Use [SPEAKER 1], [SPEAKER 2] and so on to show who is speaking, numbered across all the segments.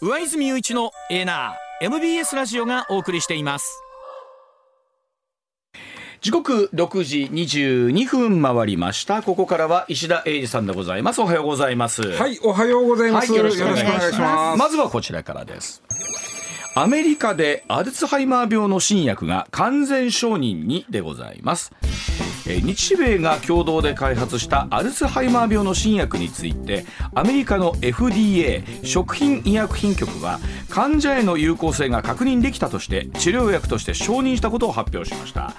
[SPEAKER 1] 上泉雄一のエナー MBS ラジオがお送りしています。時刻6時22分回りました。ここからは石田英二さんでございます。おはようございます。
[SPEAKER 2] はいおはようございます、はい、よろしくお願いします。
[SPEAKER 1] まずはこちらからです。アメリカでアルツハイマー病の新薬が完全承認にでございます日米が共同で開発したアルツハイマー病の新薬についてアメリカの FDA 食品医薬品局は患者への有効性が確認できたとして治療薬として承認したことを発表しました。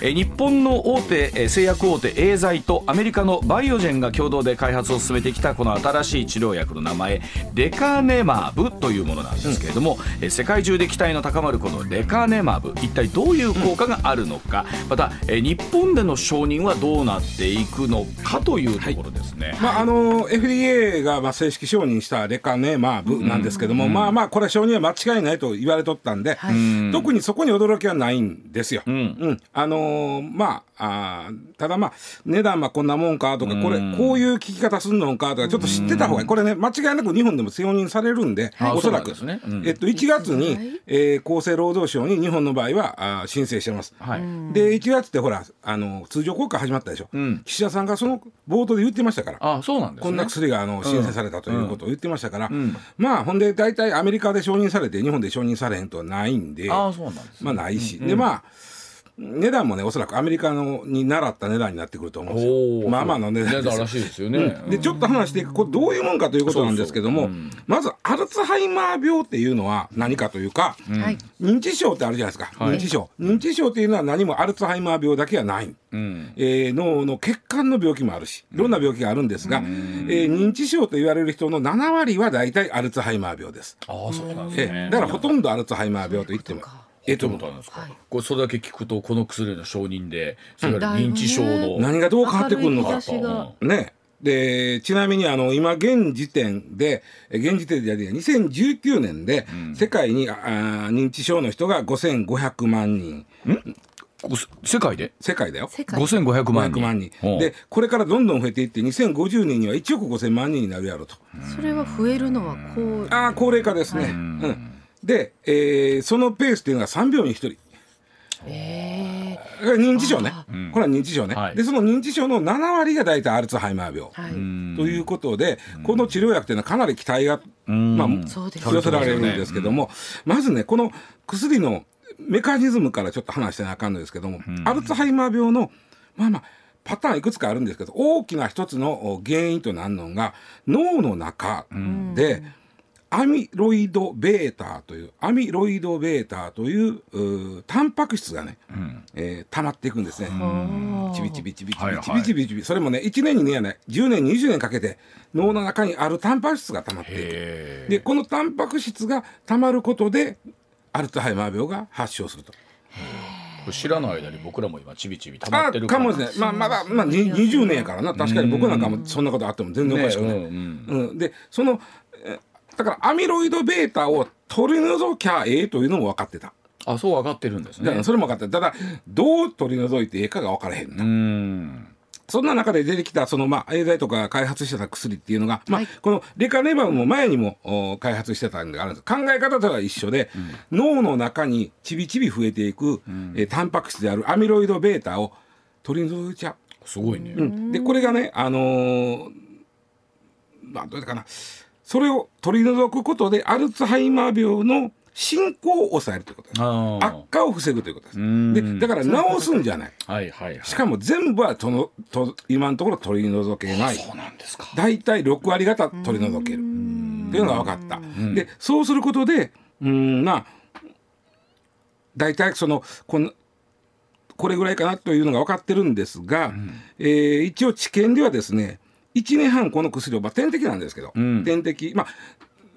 [SPEAKER 1] 日本の大手製薬大手エーザイとアメリカのバイオジェンが共同で開発を進めてきたこの新しい治療薬の名前レカネマブというものなんですけれども、うん、世界中で期待の高まるこのレカネマブ一体どういう効果があるのか、また日本での承認はどうなっていくのかというところですね。はい、
[SPEAKER 2] まああの FDA がまあ正式承認したレカネマブなんですけども、まあまあこれ承認は間違いないと言われとったんで、はい、特にそこに驚きはないんですよ。うん、うん、あのー、まああただまあ値段はこんなもんかとかこれこういう聞き方すんのかとかちょっと知ってた方がいい。これね間違いなく日本でも承認されるんでおそらく、ね。うん、えっと、1月に、えー、厚生労働省に日本の場合はあ申請してます、はい、で1月ってほらあの通常国会始まったでしょ、うん、岸田さんがその冒頭で言ってましたから。
[SPEAKER 1] あそうなんです、ね、
[SPEAKER 2] こんな薬があの申請されたということを言ってましたから、うん、まあほんで大体アメリカで承認されて日本で承認されへんとはないんで。
[SPEAKER 1] あそうなんです、
[SPEAKER 2] まあないし、でまあ値段もねおそらくアメリカのに習った値段になってくると思うんですよ。まあまあの値段
[SPEAKER 1] です。らしいですよね、
[SPEAKER 2] うん、でちょっと話していくこれどういうもんかということなんですけども、うん、まずアルツハイマー病っていうのは何かというか、うん、認知症ってあるじゃないですか、はい、認知症。認知症っていうのは何もアルツハイマー病だけはない、うん、えー、脳の血管の病気もあるしいろんな病気があるんですが、うん、えー、認知症と言われる人の7割は大体アルツハイマー病です。
[SPEAKER 1] あそうなんですね、
[SPEAKER 2] えー、だからほとんどアルツハイマー病と言っても
[SPEAKER 1] えと思ったんですか、はい、これそれだけ聞くとこの薬の承認でそれから認知症の、
[SPEAKER 2] 何がどう変わってくるのかと。ね。でちなみにあの今現時点で現時点で2019年で世界に、うん、あ認知症の人が5500万人。
[SPEAKER 1] 世界で？
[SPEAKER 2] 世界だよ。
[SPEAKER 1] 5500万人万人
[SPEAKER 2] でこれからどんどん増えていって2050年には1億5000万人になるやろと。
[SPEAKER 3] それは増えるのは
[SPEAKER 2] こう。あ高齢化ですね、うんで、えー、そのペースっていうのが3秒に1人。えー、認知症ね、これは認知症ね、はい、でその認知症の7割が大体アルツハイマー病、はい、ということで、この治療薬というのはかなり期待が、まあ、寄せられるんですけども、まずねこの薬のメカニズムからちょっと話してなあかんのですけども、アルツハイマー病のまあまあパターンいくつかあるんですけど大きな一つの原因となるのが脳の中で、うんアミロイド β というアミロイド β といううタンパク質がね、うん、えー、溜まっていくんですね。ちびちびちびちびちびちびちびそれもね1年にねやね10年20年かけて脳の中にあるタンパク質が溜まっていく。でこのタンパク質が溜まることでアルツハイマー病が発症すると。
[SPEAKER 1] 知らない間に僕らも今ちびちび溜まってる
[SPEAKER 2] かもしれないまあまだまあ20年やからな確かに僕なんかもそんなことあっても全然おかしくない、ねうん、うん、でそのだからアミロイド β を取り除きゃええというのも分かってた。
[SPEAKER 1] あそう分かってるんですね。
[SPEAKER 2] それも分かってた。だどう取り除いてええかが分からへんん。そんな中で出てきたそのまあエーザイとか開発してた薬っていうのが、まあ、このレカネマブも前にも開発してたんであるんです。考え方とは一緒で、うん、脳の中にちびちび増えていく、うん、えタンパク質であるアミロイド β を取り除いちゃう。
[SPEAKER 1] すごいね、
[SPEAKER 2] うん、でこれがねあのー、まあどうかなそれを取り除くことでアルツハイマー病の進行を抑えるということです。悪化を防ぐということです。でだから治すんじゃない。はいはい、はい、しかも全部はとのと今のところ取り除けない。
[SPEAKER 1] そうなんですか。
[SPEAKER 2] 大体6割方取り除ける。っていうのが分かった。でそうすることでうんまあ大体そのこのこれぐらいかなというのが分かってるんですが、うん、えー、一応治験ではですね1年半この薬を、まあ、点滴なんですけど、うん、点滴まあ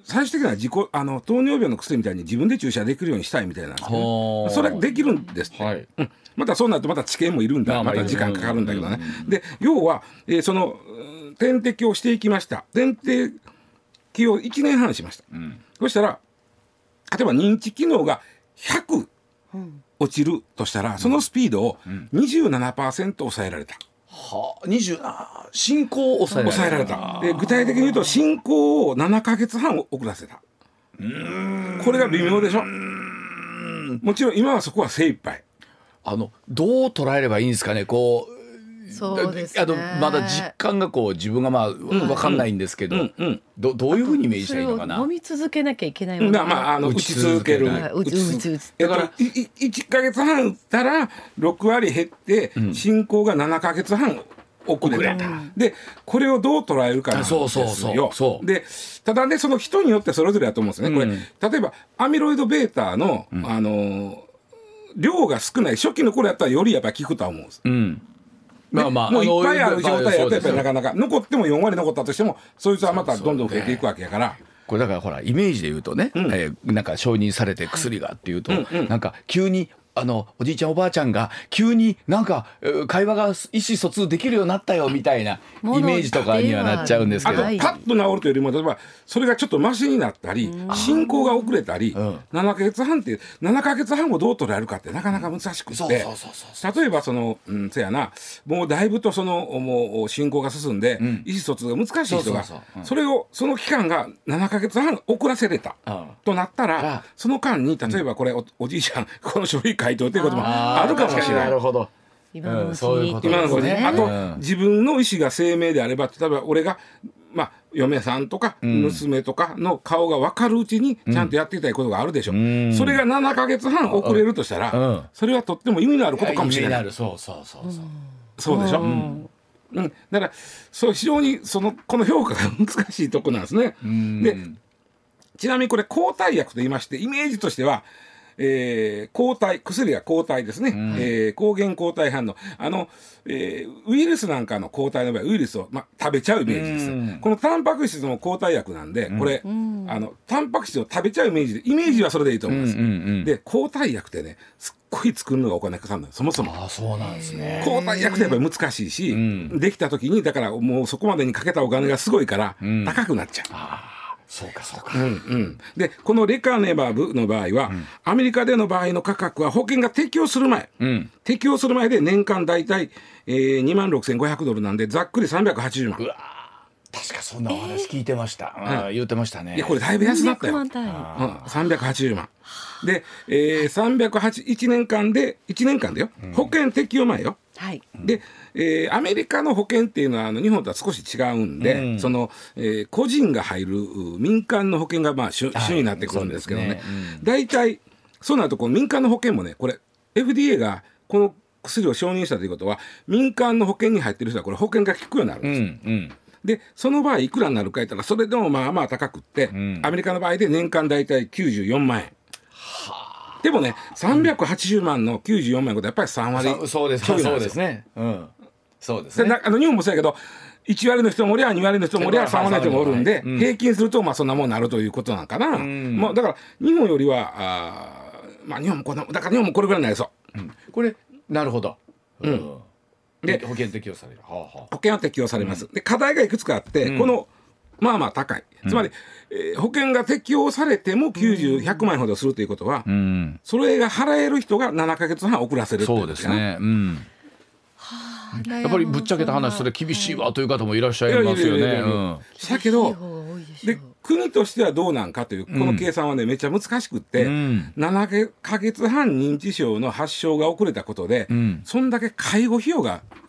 [SPEAKER 2] 最終的には自己あの糖尿病の薬みたいに自分で注射できるようにしたいみたいなんですけど、それできるんですって、はい。うん、またそうなるとまた治験もいるんだ、また時間かかるんだけどね、で要は、えー、その点滴をしていきました。点滴を1年半しました、うん、そしたら例えば認知機能が100落ちるとしたら、そのスピードを27%抑えられた。
[SPEAKER 1] はあ、20あ進行を抑え
[SPEAKER 2] られた。で具体的に言うと進行を7か月半遅らせた。これが微妙でしょ？もちろん今はそこは精一杯。
[SPEAKER 1] あのどう捉えればいいんですかねこう
[SPEAKER 3] そうですね。
[SPEAKER 1] あのまだ実感がこう自分がまあ分かんないんですけど、
[SPEAKER 2] うんうん
[SPEAKER 1] どどういうふうにイメージしたらいいのかな？
[SPEAKER 3] 飲み続けなきゃいけないもの
[SPEAKER 2] まあまああの
[SPEAKER 1] 打ち
[SPEAKER 2] 続ける。
[SPEAKER 1] 続け
[SPEAKER 3] る。打ち打ち打ち
[SPEAKER 2] えっといい1か月半打ったら6割減って進行が7か月半遅れた。
[SPEAKER 1] 遅れた。
[SPEAKER 2] でこれをどう捉えるかなんですよ。
[SPEAKER 1] そうそうそう。そう。
[SPEAKER 2] でただねその人によってそれぞれだと思うんですよね。これ、
[SPEAKER 1] うん
[SPEAKER 2] 例えばアミロイド β の、あのー量が少ない初期の頃やったらよりやっぱり効くとは思うんです。
[SPEAKER 1] うんまあまあ
[SPEAKER 2] もういっぱいある状態やとやっぱりなか
[SPEAKER 1] な
[SPEAKER 2] なか。残っても4割残ったとしてもそいつはまたどんどん増えていくわけやから。
[SPEAKER 1] これだからほらイメージで言うとね、えーなんか承認されて薬がっていうと、なんか急にあのおじいちゃんおばあちゃんが急になんかえー会話が意思疎通できるようになったよみたいなイメージとかにはなっちゃうんですけど。
[SPEAKER 2] あとパッと治るというよりも例えばそれがちょっとマシになったり進行が遅れたり
[SPEAKER 1] ん。
[SPEAKER 2] 7か月半って7か月半をどう捉えるかってなかなか難しくって。例えばそのうんせやな。もうだいぶとそのもう進行が進んで意思疎通が難しい人が
[SPEAKER 1] そ
[SPEAKER 2] れをその期間が7か月半遅らせれた
[SPEAKER 1] うん。
[SPEAKER 2] となった
[SPEAKER 1] あ。
[SPEAKER 2] らその間に例えばこれおおじいちゃんこの書類書いといていうこともあるかもしれない。
[SPEAKER 1] なるほど。
[SPEAKER 3] 今のうち
[SPEAKER 1] うんそういう
[SPEAKER 3] に
[SPEAKER 1] こと。
[SPEAKER 2] 今の子ね、あと、
[SPEAKER 1] うん
[SPEAKER 2] 自分の意思が鮮明であれば例えば俺がまあ嫁さんとか娘とかの顔が分かるうちにちゃんとやっていきたいことがあるでしょ、
[SPEAKER 1] ん。
[SPEAKER 2] それが7か月半遅れるとしたら、
[SPEAKER 1] うん。
[SPEAKER 2] それはとっても意味のあることかもしれない。
[SPEAKER 1] そうそうそうそう、
[SPEAKER 2] そうでしょ、
[SPEAKER 3] う
[SPEAKER 2] うん。んだからそう非常にそのこの評価が難しいとこなんですね。
[SPEAKER 1] ん。
[SPEAKER 2] でちなみにこれ抗体薬と言いましてイメージとしては、えー抗体薬が抗体ですね、えー抗原抗体反応。あの、えーウイルスなんかの抗体の場合ウイルスを、ま、食べちゃうイメージです、
[SPEAKER 1] うん。
[SPEAKER 2] このタンパク質の抗体薬なんでこれ、あのタンパク質を食べちゃうイメージでイメージはそれでいいと思います、
[SPEAKER 1] うんうんうん。
[SPEAKER 2] で抗体薬ってねすっごい作るのがお金かかるのよそもそも。
[SPEAKER 1] ああそうなんですね。
[SPEAKER 2] 抗体薬ってやっぱり難しいし、
[SPEAKER 1] ん。
[SPEAKER 2] できた時にだからもうそこまでにかけたお金がすごいから
[SPEAKER 1] ん。
[SPEAKER 2] 高くなっちゃう。
[SPEAKER 1] そうかそうか。
[SPEAKER 2] うんうん、でこのレカネマブの場合は、アメリカでの場合の価格は保険が適用する前、
[SPEAKER 1] うん。
[SPEAKER 2] 適用する前で年間大体、えー、2万6500ドルなんでざっくり380万。
[SPEAKER 1] うわ確かそんなお話聞いてました、あー言ってましたね。
[SPEAKER 2] いやこれだいぶ安なった
[SPEAKER 3] 300
[SPEAKER 2] よ。うん、380万。で、えー、381年間で1年間だよ、保険適用前よ。
[SPEAKER 3] はい。
[SPEAKER 2] で、えーアメリカの保険っていうのはあの日本とは少し違うんで、
[SPEAKER 1] うん。
[SPEAKER 2] その、えー個人が入るう民間の保険がまあ主,、主になってくるんですけどね。
[SPEAKER 1] そうですね。
[SPEAKER 2] 大体そうなるとこの民間の保険もねこれ FDA がこの薬を承認したということは民間の保険に入ってる人はこれ保険が効くようになるん
[SPEAKER 1] う
[SPEAKER 2] ですよ。
[SPEAKER 1] んうん。
[SPEAKER 2] でその場合いくらになるか言ったらそれでもまあまあ高くって、
[SPEAKER 1] ん。
[SPEAKER 2] アメリカの場合で年間大体94万円。でもね380万の94万円ことやっぱり3割
[SPEAKER 1] そそうです。そうですね。うんそうです
[SPEAKER 2] で
[SPEAKER 1] ね
[SPEAKER 2] なあの日本もそうやけど1割の人もおりゃ2割の人もおりゃ3割の人もおるんで、
[SPEAKER 1] うん。
[SPEAKER 2] 平均するとまあそんなもんなるということなんかな、
[SPEAKER 1] ん。
[SPEAKER 2] まあ、だから日本よりはあーまあ日本もこんなだから日本もこれぐらいになりそう
[SPEAKER 1] うん。これなるほど。うん。
[SPEAKER 2] で
[SPEAKER 1] で保険適用される。はあはあ。
[SPEAKER 2] 保険は適用されます、で課題がいくつかあって、このまあまあ高い。つまり、えー保険が適用されても90100万円ほどするということは、
[SPEAKER 1] うん。
[SPEAKER 2] それが払える人が7か月半遅らせるってい
[SPEAKER 1] そうですね。うんやっぱりぶっちゃけた話それ厳しいわという方もいらっしゃいますよ
[SPEAKER 2] いやいやいやいや
[SPEAKER 1] ねう。ん
[SPEAKER 2] だけど
[SPEAKER 3] で
[SPEAKER 2] 国としてはどうなんかというこの計算はね、めっちゃ難しくって、
[SPEAKER 1] うん。
[SPEAKER 2] 7か月半認知症の発症が遅れたことで、
[SPEAKER 1] ん。
[SPEAKER 2] そんだけ介護費用が
[SPEAKER 1] あ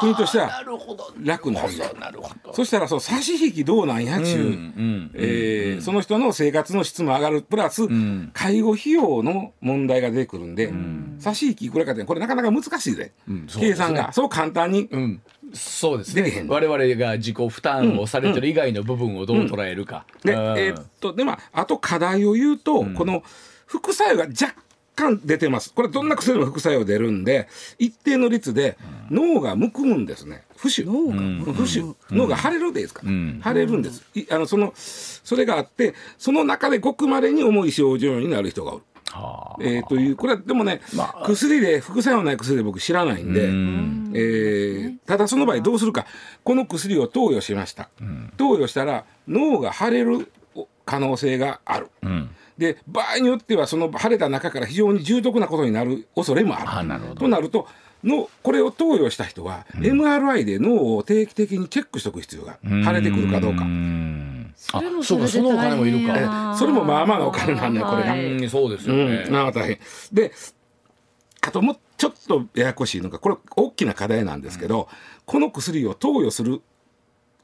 [SPEAKER 2] 国としては楽になる
[SPEAKER 1] なるほど。
[SPEAKER 2] そしたらそう差し引きどうなんやちゅう、
[SPEAKER 1] うん
[SPEAKER 2] えーその人の生活の質も上がる。プラス、
[SPEAKER 1] ん。
[SPEAKER 2] 介護費用の問題が出てくるんで、差し引きいくらかってこれなかなか難しいで、計算が。そう簡単に、
[SPEAKER 1] うん。そうですね。我々が自己負担をされてる以外の部分をどう捉えるか。
[SPEAKER 2] で、
[SPEAKER 1] うん。
[SPEAKER 2] えーっとでまああと課題を言うと、この副作用が若干出てます。これどんな薬でも副作用出るんで一定の率で脳がむくむんですね。浮腫。脳が、浮腫。脳が腫れるでいいですか、
[SPEAKER 1] ん。
[SPEAKER 2] 腫れるんです。いあのそのそれがあってその中でごくまれに重い症状になる人がおる。
[SPEAKER 1] はあ。
[SPEAKER 2] えー、というこれはでもね、
[SPEAKER 1] まあ。
[SPEAKER 2] 薬で副作用ない薬で僕知らないんで、
[SPEAKER 1] ん。
[SPEAKER 2] えーただその場合どうするか。この薬を投与しました、投与したら脳が腫れる可能性がある、
[SPEAKER 1] うん
[SPEAKER 2] で場合によってはその腫れた中から非常に重篤なことになる恐れもある。
[SPEAKER 1] あなる
[SPEAKER 2] となるとのこれを投与した人は、MRI で脳を定期的にチェックしておく必要がある腫れてくるかどうか。
[SPEAKER 1] ん
[SPEAKER 3] それも
[SPEAKER 1] そうかそのお金もいるか。
[SPEAKER 2] それもまあまあなお金なんだよこれが。
[SPEAKER 3] はい。
[SPEAKER 1] うんそうですよ
[SPEAKER 2] う
[SPEAKER 1] ね
[SPEAKER 2] ん、まあ大変。であともうちょっとややこしいのがこれ大きな課題なんですけど、この薬を投与する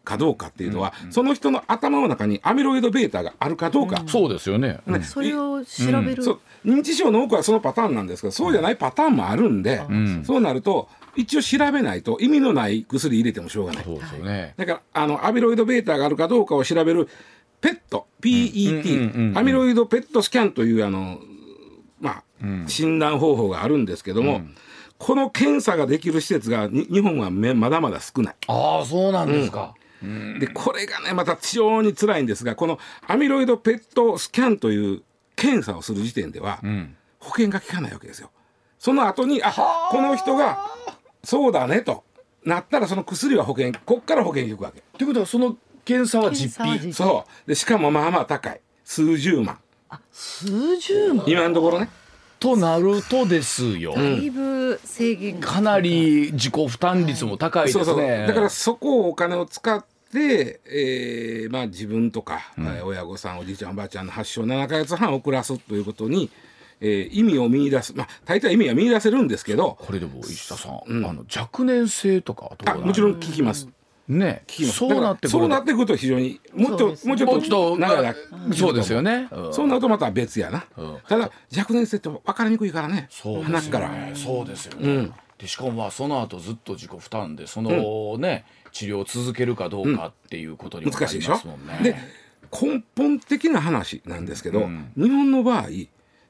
[SPEAKER 2] かどうかっていうのは、その人の頭の中にアミロイド β があるかどうか、
[SPEAKER 1] そうですよね。
[SPEAKER 2] ね。
[SPEAKER 3] それを調べる、
[SPEAKER 2] 認知症の多くはそのパターンなんですけどそうじゃないパターンもあるんで、そうなると一応調べないと意味のない薬入れてもしょうがない。
[SPEAKER 1] そうですよね。
[SPEAKER 2] だからあのアミロイド β があるかどうかを調べるペット PET、
[SPEAKER 1] うんうんうんうん
[SPEAKER 2] アミロイドペットスキャンというあのまあ、診断方法があるんですけども、この検査ができる施設がに日本はめまだまだ少ない。
[SPEAKER 1] ああそうなんですか
[SPEAKER 2] でこれがねまた非常に辛いんですがこのアミロイドペットスキャンという検査をする時点では、
[SPEAKER 1] ん。
[SPEAKER 2] 保険が効かないわけですよ。その後にあこの人がそうだねとなったらその薬は保険こっから保険に行くわけ。
[SPEAKER 1] ということはその検査は実費。
[SPEAKER 2] そう。でしかもまあまあ高い。数十万。
[SPEAKER 3] 数十万。
[SPEAKER 2] 今のところね。
[SPEAKER 1] となるとですよ、
[SPEAKER 3] だいぶ制限が。
[SPEAKER 1] かなり自己負担率も高いですね、
[SPEAKER 2] そうそうだからそこをお金を使って、えーまあ、自分とか、えー親御さんおじいちゃんおばあちゃんの発症7か月半遅らすということに、えー意味を見出すまあ大体意味は見出せるんですけど
[SPEAKER 1] これでも石田さん、あの若年性とか
[SPEAKER 2] あもちろん聞きます。
[SPEAKER 1] ね。
[SPEAKER 2] 聞きます。
[SPEAKER 1] そうなってくる
[SPEAKER 2] そうなってくると非常にもっと
[SPEAKER 3] そうです
[SPEAKER 2] もうちょっと長ら
[SPEAKER 1] そうですよね、う。ん。
[SPEAKER 2] そうなるとまた別やな、
[SPEAKER 1] うん。
[SPEAKER 2] ただ若年性って分かりにくいからね。
[SPEAKER 1] そうです
[SPEAKER 2] 話から、
[SPEAKER 1] ねそうですよね、でしかもまあその後ずっと自己負担でそのね、治療を続けるかどうかっていうことにもなり
[SPEAKER 2] 難しいでしょ？
[SPEAKER 1] ますもんね。
[SPEAKER 2] で根本的な話なんですけど、日本の場合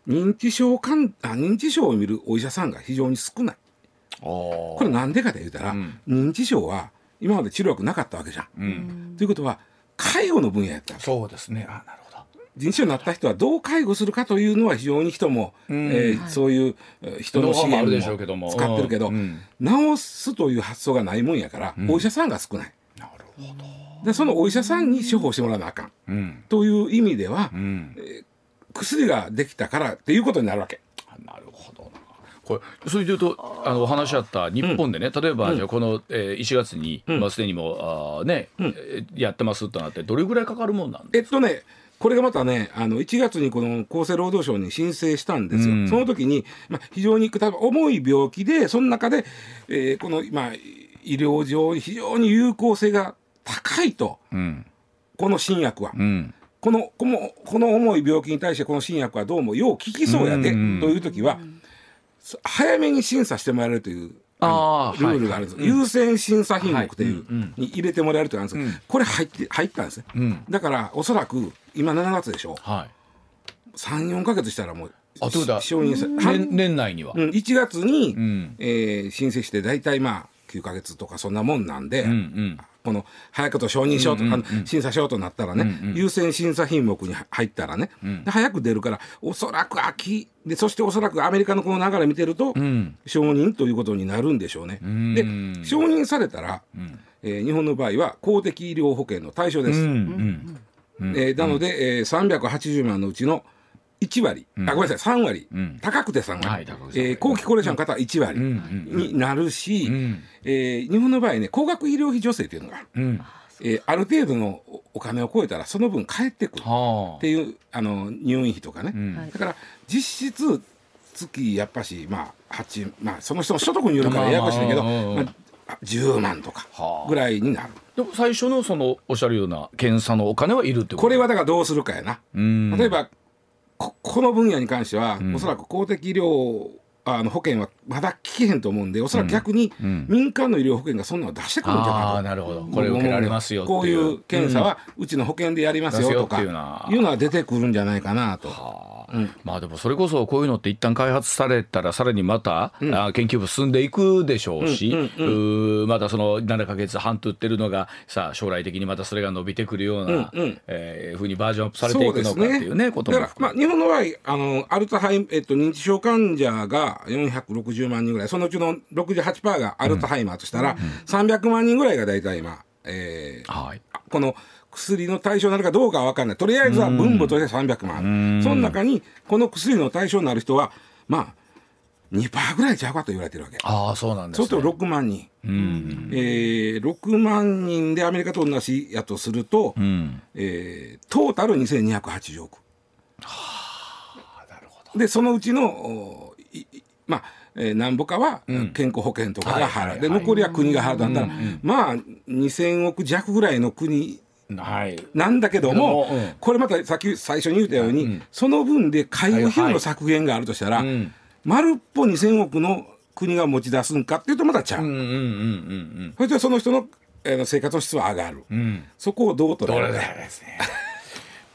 [SPEAKER 2] 認知症患あ認知症を見るお医者さんが非常に少ない。これなんでかと言ったら、認知症は今まで治療薬なかったわけじゃん。
[SPEAKER 1] うん、
[SPEAKER 2] ということは介護の分野やった
[SPEAKER 1] そうですね。あなる
[SPEAKER 2] 認知症になった人はどう介護するかというのは非常に人も、えーそういうえー人の資源
[SPEAKER 1] しょうけども。
[SPEAKER 2] も使ってるけど、
[SPEAKER 1] うん。
[SPEAKER 2] 治すという発想がないもんやから、お医者さんが少ない。
[SPEAKER 1] なるほど、
[SPEAKER 2] でそのお医者さんに処方してもらわなあかん。
[SPEAKER 1] うん。
[SPEAKER 2] という意味では、
[SPEAKER 1] うん、
[SPEAKER 2] 薬ができたからっていうことになるわけ。
[SPEAKER 1] なるほどな。これそれでいうとあのお話しあった日本でね、例えば、じゃあこの、えー、1月に、まあ、すでにもうあーね、えーやってますとなってどれぐらいかかるもんなんで
[SPEAKER 2] えっとねこれがまたねあの1月にこの厚生労働省に申請したんですよ、
[SPEAKER 1] うん。
[SPEAKER 2] その時に、まあ、非常に例えば重い病気でその中で、えーこの、まあ、医療上に非常に有効性が高いと。
[SPEAKER 1] うん。
[SPEAKER 2] この新薬は、
[SPEAKER 1] うん。
[SPEAKER 2] このこのこの重い病気に対してこの新薬はどうもよう効きそうやで、
[SPEAKER 1] うん
[SPEAKER 2] という時は、そ早めに審査してもらえるという
[SPEAKER 1] あ
[SPEAKER 2] ルールがあるんです、
[SPEAKER 1] はいはい
[SPEAKER 2] 優先審査品目という、に入れてもらえるというのがあるんです、これ入って入ったんですね、
[SPEAKER 1] うん。
[SPEAKER 2] だからおそらく今7月でしょ。
[SPEAKER 1] はい。
[SPEAKER 2] 34か月したらもう
[SPEAKER 1] あ
[SPEAKER 2] 承認さ
[SPEAKER 1] 年年内には、
[SPEAKER 2] うん、1月に、
[SPEAKER 1] ん。
[SPEAKER 2] えー申請して大体まあ9か月とかそんなもんなんで、
[SPEAKER 1] うんうん
[SPEAKER 2] この早いこと承認しようとか、審査しようとなったらね、優先審査品目に入ったらね、で早く出るからおそらく秋でそしておそらくアメリカのこの流れ見てると、
[SPEAKER 1] ん。
[SPEAKER 2] 承認ということになるんでしょうね。
[SPEAKER 1] ん。
[SPEAKER 2] で承認されたら、えー日本の場合は公的医療保険の対象です。
[SPEAKER 1] うんうん
[SPEAKER 2] えーなので、えー、380万のうちの1割、あごめんなさい。3割、
[SPEAKER 1] ん。
[SPEAKER 2] 高くて3割、
[SPEAKER 1] はい高くて3割。
[SPEAKER 2] えー後期高齢者の方は1割になるし、
[SPEAKER 1] ん。
[SPEAKER 2] えー日本の場合ね高額医療費助成というのがある、
[SPEAKER 1] うん
[SPEAKER 2] えーある程度のおお金を超えたらその分返ってくる
[SPEAKER 1] は
[SPEAKER 2] っていうあ。の入院費とかね、
[SPEAKER 3] はい。
[SPEAKER 2] だから実質月やっぱしまあ8まあその人の所得によるからややこしいんだけど、
[SPEAKER 1] まあまあうんうん。
[SPEAKER 2] まあ、10万とか
[SPEAKER 1] はあ。
[SPEAKER 2] ぐらいになる。
[SPEAKER 1] でも最初のそのおっしゃるような検査のお金はいるってこと？
[SPEAKER 2] これはだからどうするかやな。
[SPEAKER 1] うん。
[SPEAKER 2] 例えばここの分野に関しては、おそらく公的医療あの保険はまだ効けへんと思うんでおそらく逆に民間の医療保険がそんなの出してくるんじゃないかと。
[SPEAKER 1] ああなるほど。これ受けられますよって
[SPEAKER 2] こういう検査はうちの保険でやりますよとか
[SPEAKER 1] いうのは
[SPEAKER 2] 出てくるんじゃないかなと。
[SPEAKER 1] まあでもそれこそこういうのって一旦開発されたらさらにまた、あー研究部進んでいくでしょうし、うーまたその7か月半と言ってるのがさあ将来的にまたそれが伸びてくるような、えーふうにバージョンアップされていくのかっていうねことも
[SPEAKER 2] だから、まあ、日本の場合あのアルツハイ、えっと、認知症患者が460万人ぐらいそのうちの68%がアルツハイマーとしたら、300万人ぐらいが大体今、えー
[SPEAKER 1] はい。
[SPEAKER 2] この薬の対象になるかどうかは分かんないとりあえずは分母として300万その中にこの薬の対象になる人はまあ2%ぐらいちゃうかと言われてるわけ。
[SPEAKER 1] ああそうなんですね。
[SPEAKER 2] そうすると6万人、
[SPEAKER 1] うん
[SPEAKER 2] えー、6万人でアメリカと同じやとすると、
[SPEAKER 1] うん。
[SPEAKER 2] えートータル2280億。
[SPEAKER 1] なるほど。
[SPEAKER 2] でそのうちのまあ、えー、なんぼかは健康保険とかが払う、
[SPEAKER 1] はいはいはい
[SPEAKER 2] で残りは国が払うとなったら、まあ2,000億弱ぐらいの国
[SPEAKER 1] はい。
[SPEAKER 2] なんだけども、
[SPEAKER 1] うん
[SPEAKER 2] これまたさっき最初に言ったように、その分で介護費用の削減があるとしたら、
[SPEAKER 1] ん
[SPEAKER 2] 丸っぽ2,000億の国が持ち出すんかっていうとまたちゃう、
[SPEAKER 1] うんうんうんうん
[SPEAKER 2] それでその人の、えー生活の質は上がる、
[SPEAKER 1] うん。うん。
[SPEAKER 2] そこをどう捉えるか。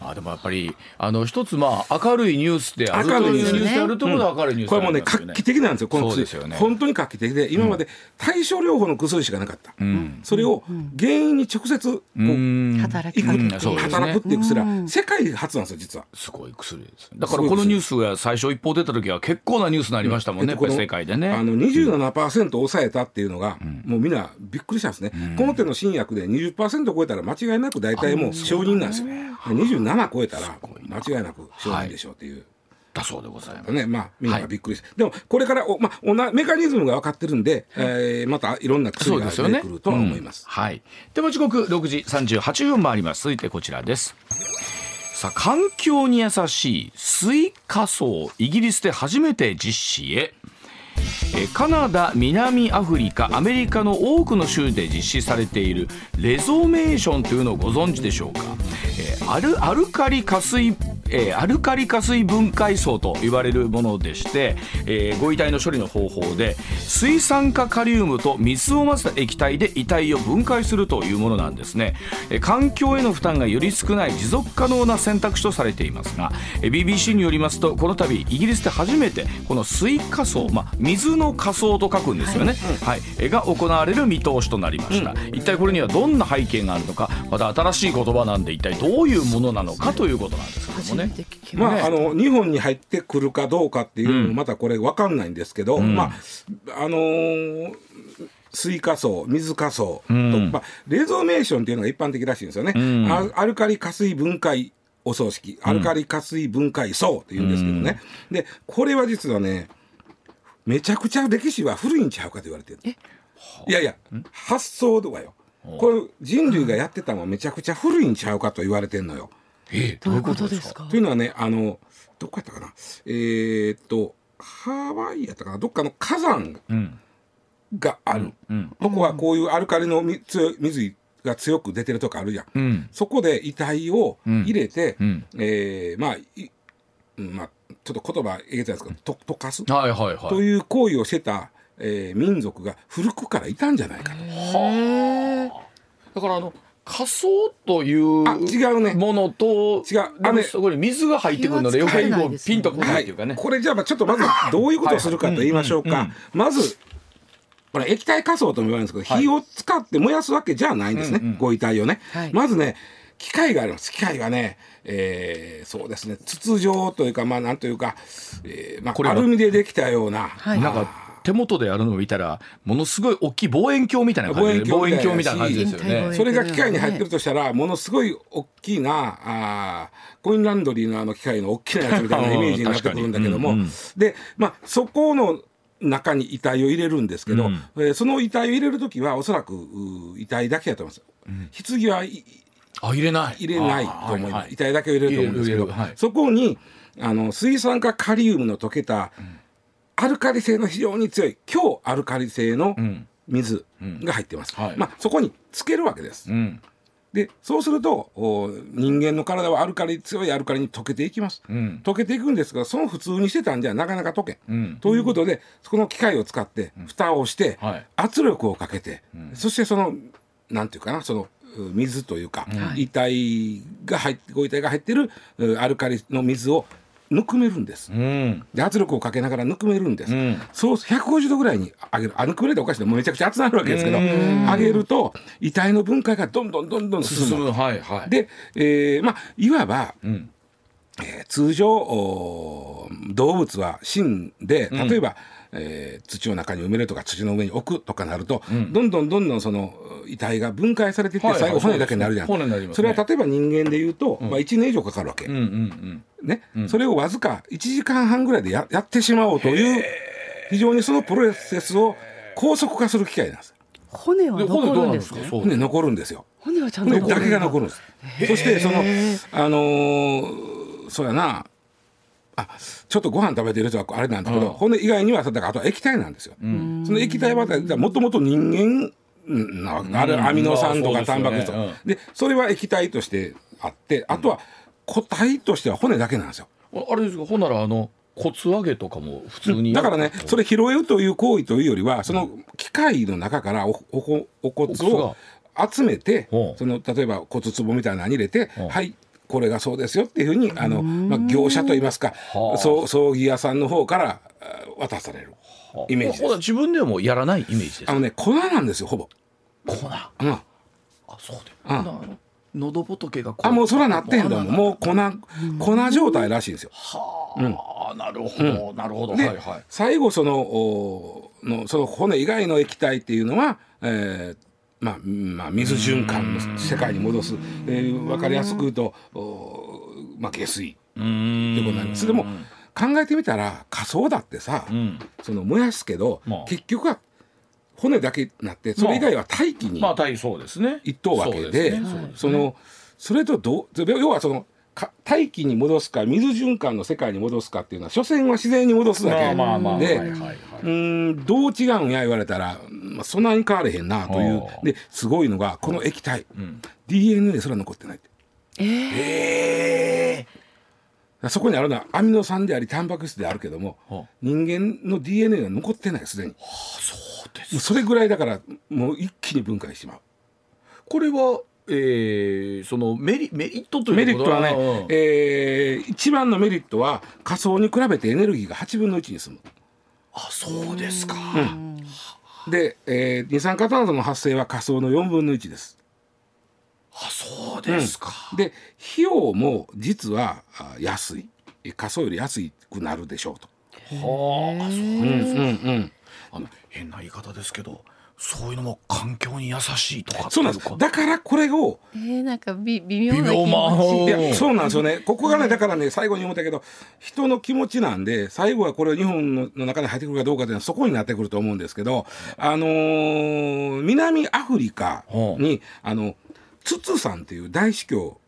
[SPEAKER 1] あでもやっぱりあの一つまあ明るいニュースであると
[SPEAKER 2] 明るいニュース
[SPEAKER 1] いうニュースであるところで明るいニュース
[SPEAKER 2] これもうね。画期的なんですよ。この薬。
[SPEAKER 1] そうですよね。
[SPEAKER 2] 本当に画期的で今まで対症療法の薬しかなかった、
[SPEAKER 1] ん。
[SPEAKER 2] それを原因に直接こう、
[SPEAKER 1] うん。
[SPEAKER 3] 働きかけて。
[SPEAKER 1] うん。そうですね。
[SPEAKER 2] 働くっていう薬は世界初なんですよ実は。
[SPEAKER 1] すごい薬ですだからこのニュースが最初一報出た時は結構なニュースになりましたもんね、やっぱり世界でね。
[SPEAKER 2] あの27%抑えたっていうのが、もうみんなびっくりしたんですね、この手の新薬で20%超えたら間違いなく大体もう承認なんですよ、27超えたら間違いなく承認でしょうっていう。
[SPEAKER 1] だそうでございます
[SPEAKER 2] ねまあ、みんながびっくりして、でもこれからお、まあ、おなメカニズムが分かってるんで、えーまたいろんな薬が出てくるとは思います。
[SPEAKER 1] うんはい。でも時刻6時38分回ります。続いてこちらです。さあ環境に優しい水化層イギリスで初めて実施へ。カナダ南アフリカアメリカの多くの州で実施されているレゾメーションというのをご存知でしょうか、アルアルカリ加水えーアルカリ加水分解層と言われるものでして、えーご遺体の処理の方法で水酸化カリウムと水を混ぜた液体で遺体を分解するというものなんですね、えー環境への負担がより少ない持続可能な選択肢とされていますが、えー BBC によりますとこの度イギリスで初めてこの水化層、ま、水の仮想と書くんですよね、はい。えーが行われる見通しとなりました、一体これにはどんな背景があるのかまた新しい言葉なんで一体どういうものなのかということなんですけどもね。
[SPEAKER 3] ま
[SPEAKER 2] まあ。あの日本に入ってくるかどうかっていうのもまたこれ分かんないんですけど、まああのー水化層水化層と、まあ、レゾメーションっていうのが一般的らしいんですよね、アアルカリ加水分解お葬式アルカリ加水分解層っていうんですけどね、でこれは実はねめちゃくちゃ歴史は古いんちゃうかと言われてるいやいや発想とかよ。これ人類がやってたのはめちゃくちゃ古いんちゃうかと言われてんのよ。
[SPEAKER 1] え？ー
[SPEAKER 3] どういうことですか？
[SPEAKER 2] というのはねあのどこやったかな？えーっとハワイやったかな？どっかの火山
[SPEAKER 1] うん
[SPEAKER 2] がある、
[SPEAKER 1] うん。
[SPEAKER 2] とこはこういうアルカリのみ強い水が強く出てるとこあるじゃん、
[SPEAKER 1] うん。
[SPEAKER 2] そこで遺体を入れて、
[SPEAKER 1] うん。
[SPEAKER 2] えーまあいうんまあちょっと言葉えげつないですけどと溶かす
[SPEAKER 1] はいはいはい。
[SPEAKER 2] という行為をしてた、えー民族が古くからいたんじゃないかと。
[SPEAKER 1] だからあの仮想という
[SPEAKER 2] あ違うね。
[SPEAKER 1] ものと
[SPEAKER 2] 違う。あ
[SPEAKER 1] でも
[SPEAKER 2] ね
[SPEAKER 1] そこに水が入ってくるので
[SPEAKER 3] 気は
[SPEAKER 1] 余計にピンとこないっていうかね、
[SPEAKER 2] これじゃあまあちょっとまずどういうことをするかと言いましょうか。
[SPEAKER 1] はい。はい
[SPEAKER 2] まずこれ液体仮想とも言われるんですけど、
[SPEAKER 1] はい。
[SPEAKER 2] 火を使って燃やすわけじゃないんですね、
[SPEAKER 1] うんうん。
[SPEAKER 2] ご遺体をね、
[SPEAKER 3] はい。
[SPEAKER 2] まずね機械があります。機械がね、えーそうですね。筒状というかまあなんというか、えーまあ、
[SPEAKER 1] これは
[SPEAKER 2] アルミでできたような、
[SPEAKER 3] はい。
[SPEAKER 1] なんか手元でやるのを見たらものすごい大きい望遠鏡みたいな感じで
[SPEAKER 2] 望
[SPEAKER 1] 望遠
[SPEAKER 2] 遠鏡みたいな
[SPEAKER 1] 感じですよね。
[SPEAKER 2] それが機械に入ってるとしたらものすごい大きなあーコインランドリーのあの機械の大きなやつみたいなイメージになってくるんだけども、
[SPEAKER 1] うんうん
[SPEAKER 2] で、まあ、そこの中に遺体を入れるんですけど、
[SPEAKER 1] うん。
[SPEAKER 2] えーその遺体を入れる時はおそらく遺体だけやと思います。棺はい
[SPEAKER 1] あ入れない。
[SPEAKER 2] 入れないと思います、
[SPEAKER 1] いはい。
[SPEAKER 2] 遺体だけを入れると思うんですけど、そこにあの水酸化カリウムの溶けた、アルカリ性の非常に強い強アルカリ性の
[SPEAKER 1] うん。
[SPEAKER 2] 水が入ってます、
[SPEAKER 1] はい。
[SPEAKER 2] まあ、そこにつけるわけです、
[SPEAKER 1] うん。
[SPEAKER 2] でそうするとお人間の体はアルカリ強いアルカリに溶けていきます、
[SPEAKER 1] うん。
[SPEAKER 2] 溶けていくんですがその普通にしてたんじゃなかなか溶けん、
[SPEAKER 1] うん。
[SPEAKER 2] ということでこの機械を使って蓋をして
[SPEAKER 1] はい。
[SPEAKER 2] 圧力をかけて、そしてそのなんていうかなそのう水というか、遺体が入ってご遺体が入ってるうアルカリの水をぬくめるんです。
[SPEAKER 1] うん。
[SPEAKER 2] で圧力をかけながらぬくめるんです、
[SPEAKER 1] うん。
[SPEAKER 2] そう150度ぐらいに上げるあぬくめるっておかしいでもうめちゃくちゃ熱なるわけですけど
[SPEAKER 1] うん。
[SPEAKER 2] 上げると遺体の分解がどんどんどんどん進む
[SPEAKER 1] 進む。はいはい。
[SPEAKER 2] で、えーまあいわば、
[SPEAKER 1] うん。
[SPEAKER 2] えー通常動物は死んで例えば、えー土の中に埋めるとか土の上に置くとかなると、どんどんどんどんその遺体が分解されていって、
[SPEAKER 1] はいはい
[SPEAKER 2] 最後骨だけになるじゃん、
[SPEAKER 1] そうです骨になりますね。
[SPEAKER 2] それは例えば人間でいうと、まあ、1年以上かかるわけ、
[SPEAKER 1] うんうんうん。
[SPEAKER 2] ね。それをわずか1時間半ぐらいでややってしまおうという非常にそのプロセスを高速化する機械なんです。
[SPEAKER 3] 骨は残るんですね？
[SPEAKER 2] 骨残るんですよ。
[SPEAKER 3] 骨はちゃんと
[SPEAKER 2] 骨だけが残るんです。そしてそのあのー、そうやなあちょっとご飯食べてる人はあれなんだけど、うん、骨以外にはだからあとは液体なんですよ、うん、その液体はもともと人間あるアミノ酸とかタンパク質とか、でそれは液体としてあってあとは個体としては骨だけなんですよ。
[SPEAKER 1] あれですか？ほんならあの骨上げとかも普通に
[SPEAKER 2] だからねそれ拾えるという行為というよりはその機械の中からおおお骨を集めてその例えば骨壺みたいなのに入れてはいこれがそうですよっていうふうにあの、まあ、業者といいますか葬儀屋さんの方から渡されるイメージです。
[SPEAKER 1] 自分でもやらないイメージです。
[SPEAKER 2] あのね粉なんですよほぼ。
[SPEAKER 1] 粉？うん。あそうで、うん。喉仏が
[SPEAKER 2] あもうそれはなってへん。と思うもう粉粉状態らしいんですよ。
[SPEAKER 1] はあ、うん、なるほど、うん、なるほど。
[SPEAKER 2] はいはい、最後そのおのその骨以外の液体っていうのは、えー、まあ、まあ、水循環の世界に戻す、えー、分かりやすく言うとお、まあ、下水。ってことなんです。でも考えてみたら火葬だってさ、うん、その燃やすけど、まあ、結局は骨だけになってそれ以外は大気に一等わけでそのそれとど要はその大気に戻すか水循環の世界に戻すかっていうのは所詮は自然に戻すだけ。でうんどう違うんや言われたら、まあ、そんなに変われへんなというですごいのがこの液体、うん、DNA すら残ってないえー、えー、そこにあるのはアミノ酸でありタンパク質であるけども人間の DNA が残ってないすでに。はあそうですそれぐらいだからもう一気に分解してしまう。
[SPEAKER 1] これはえー、そのメリメリットという
[SPEAKER 2] メリットはね、うん、えー、一番のメリットは仮想に比べてエネルギーが8分の1に済む。
[SPEAKER 1] あそうですか。
[SPEAKER 2] うん、で、えー、二酸化炭素の発生は仮想の4分の1です。
[SPEAKER 1] あそうですか。
[SPEAKER 2] うん、で費用も実は安い仮想より安くなるでしょうと。はあそう
[SPEAKER 1] ですか。うんうんうんあの変な言い方ですけどそういうのも環境に優しいとか。
[SPEAKER 2] そうなんです。だからこれを
[SPEAKER 3] えー、なんか微微妙な気持
[SPEAKER 2] ち。いやそうなんですよね。ここがねだからね最後に思ったけど人の気持ちなんで最後はこれ日本の中に入ってくるかどうかというのはそこになってくると思うんですけどあのー、南アフリカにあのツツさんっていう大司教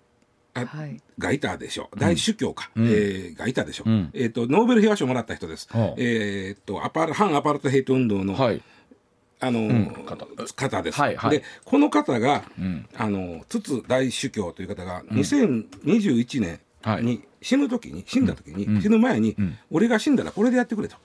[SPEAKER 2] はい、がいたでしょ。う大主教か、うん、えー、がいたでしょ。う、うん、えーと、ノーベル平和賞もらった人です、う。ん、えーと、アパル反アパルトヘイト運動の、はい、あの、うん、方。です、はいはい、でこの方が、あのツツ大主教という方が2021年に死ぬ時に死んだ時に、死ぬ前に、俺が死んだらこれでやってくれと。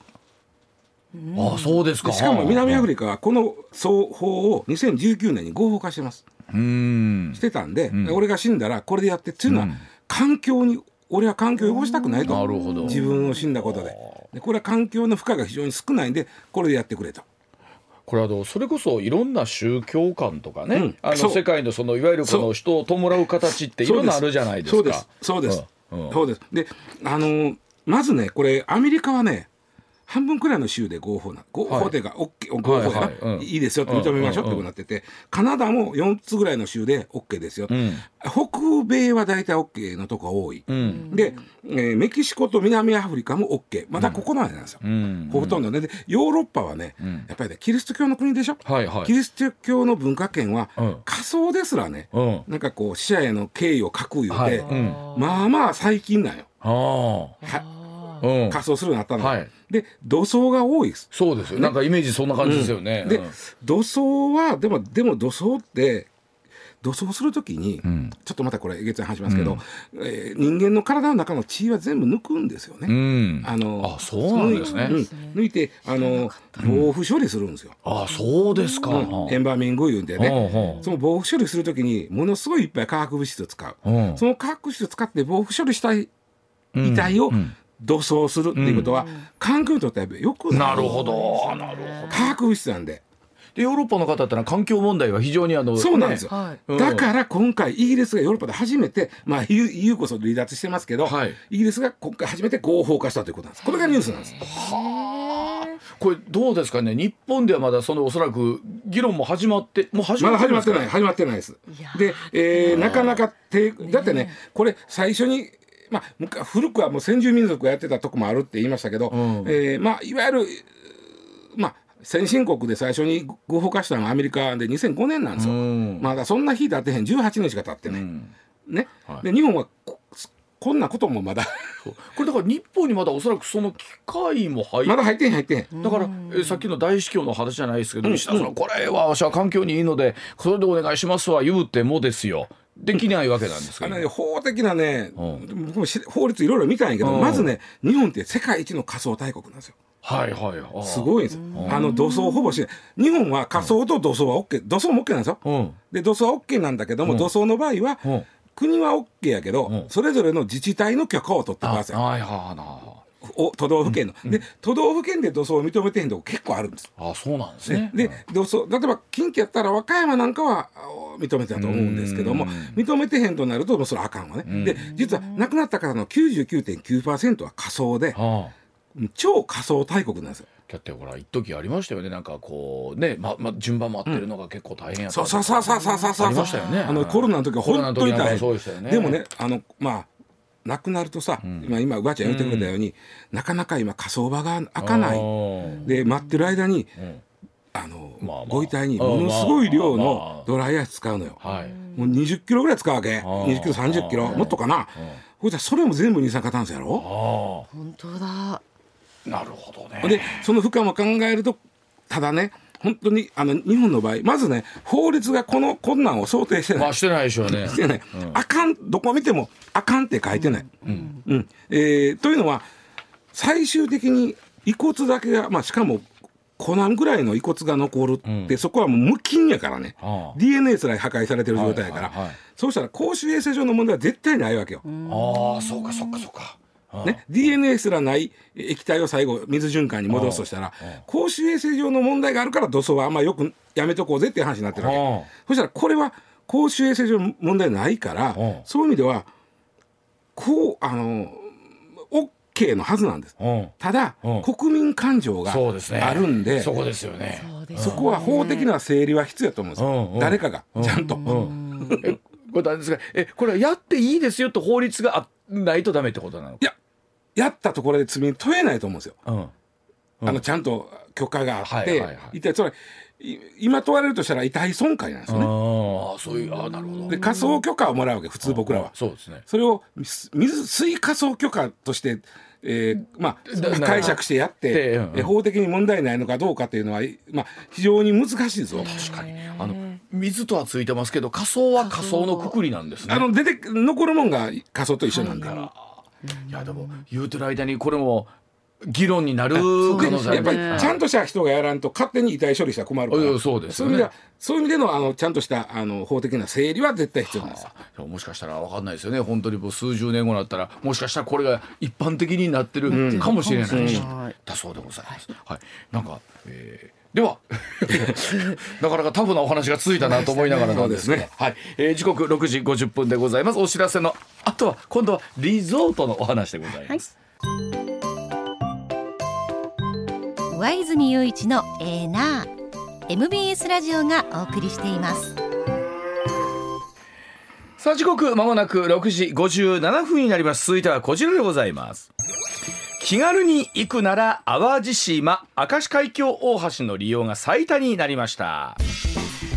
[SPEAKER 1] あそうですか。
[SPEAKER 2] しかも南アフリカはこの奏法を2019年に合法化してます。してたんで、うん、俺が死んだらこれでやってっていうのは、環境に俺は環境を汚したくないと。自分を死んだことで。でこれは環境の負荷が非常に少ないんでこれでやってくれと。
[SPEAKER 1] これはそれこそいろんな宗教観とかね、うん、あの世界のそのいわゆるこの人を弔う形っていろんなあるじゃないですか。
[SPEAKER 2] そうです。そうです。であのまずねこれアメリカはね半分くらいの州で合法な合法でが OK、合法やな、はいはい、いいですよって認めましょうってなってて、カナダも4つぐらいの州で OK ですよ、うん、北米は大体 OK のとこが多い、うん、で、えー、メキシコと南アフリカも OK まだここまでなんですよ、うん、ほとんどね。でヨーロッパはね、やっぱりねキリスト教の国でしょ、はいはい、キリスト教の文化圏は、仮想ですらね、なんかこう死者への敬意を書く言うて、はい、まあまあ最近なんよ。は仮装するようになったの、はい、で土葬が多いです。
[SPEAKER 1] そうですよ、ね、なんかイメージそんな感じですよね、
[SPEAKER 2] うん、で土葬はでもでも土葬って土葬するときに、うん、ちょっとまたこれえげつない話しますけど、うん、えー、人間の体の中の血は全部抜くんですよね。うん、
[SPEAKER 1] あのあそうなんですね。
[SPEAKER 2] 抜いてあの防腐処理するんですよ。
[SPEAKER 1] あそうですか、
[SPEAKER 2] エンバーミングいうんでね、その防腐処理するときにものすごいいっぱい化学物質を使う、その化学物質を使って防腐処理したい遺体を土葬するっていうことは、環境にとってはよく
[SPEAKER 1] なるほど。なるほど
[SPEAKER 2] 化学物質なんで。
[SPEAKER 1] でヨーロッパの方ってのは環境問題は非常にあの
[SPEAKER 2] そうなんですよ、はい、だから今回イギリスがヨーロッパで初めてまあ EU こそ離脱してますけど、はい、イギリスが今回初めて合法化したということなんです。これがニュースなんです。は
[SPEAKER 1] あ。これどうですかね。日本ではまだそのおそらく議論も始まってもう
[SPEAKER 2] 始まってない、ま、始まってない。始まってないです。で、えー、なかなかてだってねこれ最初にまあ、古くはもう先住民族がやってたとこもあるって言いましたけど、うん、えー、まあ、いわゆるまあ先進国で最初に合法化したのはアメリカで2005年なんですよ。まだそんな日経ってへん。18年しか経ってない。ね、はい、で日本はこんなこともまだ
[SPEAKER 1] これだから日本にまだおそらくその機械も入
[SPEAKER 2] ってまだ入ってん入って
[SPEAKER 1] ん。だからえさっきの大司教の話じゃないですけど、うん、そのこれは私は環境にいいのでそれでお願いしますわ言うてもですよできないわけなんですけど、
[SPEAKER 2] ね、法的なね、法律いろいろ見たんやけど、まずね日本って世界一の仮想大国なんですよ。
[SPEAKER 1] はいはい
[SPEAKER 2] すごいんですよ。あの土葬ほぼし日本は仮想と土葬は OK、土葬も OK なんですよ。うん、で土葬は OK なんだけども、土葬の場合は、国は OK やけど、うん、それぞれの自治体の許可を取ってください。はいはいお都道府県の、うん、で都道府県で土葬を認めてへんとこ結構あるんです。
[SPEAKER 1] あそうなんですね。
[SPEAKER 2] で土葬例えば近畿やったら和歌山なんかは認めてたと思うんですけども認めてへんとなるともうそれあかんわね。で実は亡くなった方の99.9%は仮葬で超仮想大国なんですよ。
[SPEAKER 1] だってほら一時ありましたよね。なんかこうねまま順番待ってるのが結構大変やった、
[SPEAKER 2] うん、そうそうそうそうそうそうあ
[SPEAKER 1] りましたよね。
[SPEAKER 2] あのコロナの時は本当に大変、ね、でもねあのまあ亡くなるとさ、うん、今今うばちゃん言ってくれたように、うん、なかなか今火葬場が開かない。で待ってる間に、うん、あの、まあまあ、ご遺体にものすごい量のドライアイス使うのよ、まあまあ、もう20キロぐらい使うわけ。20キロ30キロ。もっとかな。ほいたらそれも全部二酸化炭素やろ？
[SPEAKER 3] 本当だ。
[SPEAKER 1] なるほどね。
[SPEAKER 2] でその負荷も考えるとただね本当にあの日本の場合まずね法律がこの困難を想定してない。ま
[SPEAKER 1] あ、してないでしょうね。
[SPEAKER 2] してない、うん、あかんどこ見てもあかんって書いてない。うん、うん、えー、というのは最終的に遺骨だけが、まあ、しかもコナンぐらいの遺骨が残るって、うん、そこはもう無菌やからね、はあ、DNA すら破壊されてる状態やから、はいはいはい、そうしたら公衆衛生上の問題は絶対ないわけよ。
[SPEAKER 1] ああそうかそうかそうか。
[SPEAKER 2] ね、DNA すらない液体を最後水循環に戻すとしたら公衆衛生上の問題があるから土葬はあんまよくやめとこうぜっていう話になってるわけ。そしたらこれは公衆衛生上の問題ないからそういう意味ではこうあの OK のはずなんです。ただ国民感情があるんで
[SPEAKER 1] そこですよね。
[SPEAKER 2] そこは法的な整理は必要だと思うんですよ。誰かがちゃんと。
[SPEAKER 1] これですがえこれはやっていいですよと法律がないとダメってことなの？
[SPEAKER 2] いややったところで罪に問えないと思うんですよ。うん、あのちゃんと許可があって、はいはいはい、一体それ今問われるとしたら遺体損壊なんですよね。
[SPEAKER 1] ああそういうあなるほど。
[SPEAKER 2] で仮想許可をもらうわけ普通僕らは。
[SPEAKER 1] そうですね。
[SPEAKER 2] それを水水仮想許可としてえー、まあ解釈してやって、うんうん、法的に問題ないのかどうかというのは、まあ、非常に難しいですよ。
[SPEAKER 1] 確かにあの水とはついてますけど仮想は仮想のくくりなんですね。
[SPEAKER 2] あの出て残るもんが仮想と一緒なんだ。
[SPEAKER 1] いやでも言うてる間にこれも議論になる可能性
[SPEAKER 2] やっぱりちゃんとした人がやらんと勝手に遺体処理したら困るから、
[SPEAKER 1] そうです、
[SPEAKER 2] ね、そういう意味ではそういう意味でのあのちゃんとしたあの法的な整理は絶対必要なんです
[SPEAKER 1] よ、もしかしたら分かんないですよね。本当にもう数十年後になったらもしかしたらこれが一般的になってるかもしれないし、うん、だそうでございます、はい、なんか、えーでは。なかなかタフなお話が続いたなと思いながらなんですね。はい、えー、時刻6時50分でございます。お知らせのあとは今度はリゾートのお話でございます。はい。
[SPEAKER 4] 上泉雄一のエーナー MBS ラジオがお送りしています。
[SPEAKER 1] さあ時刻まもなく6時57分になります。続いてはこちらでございます気軽に行くなら淡路島明石海峡大橋の利用が最多になりました。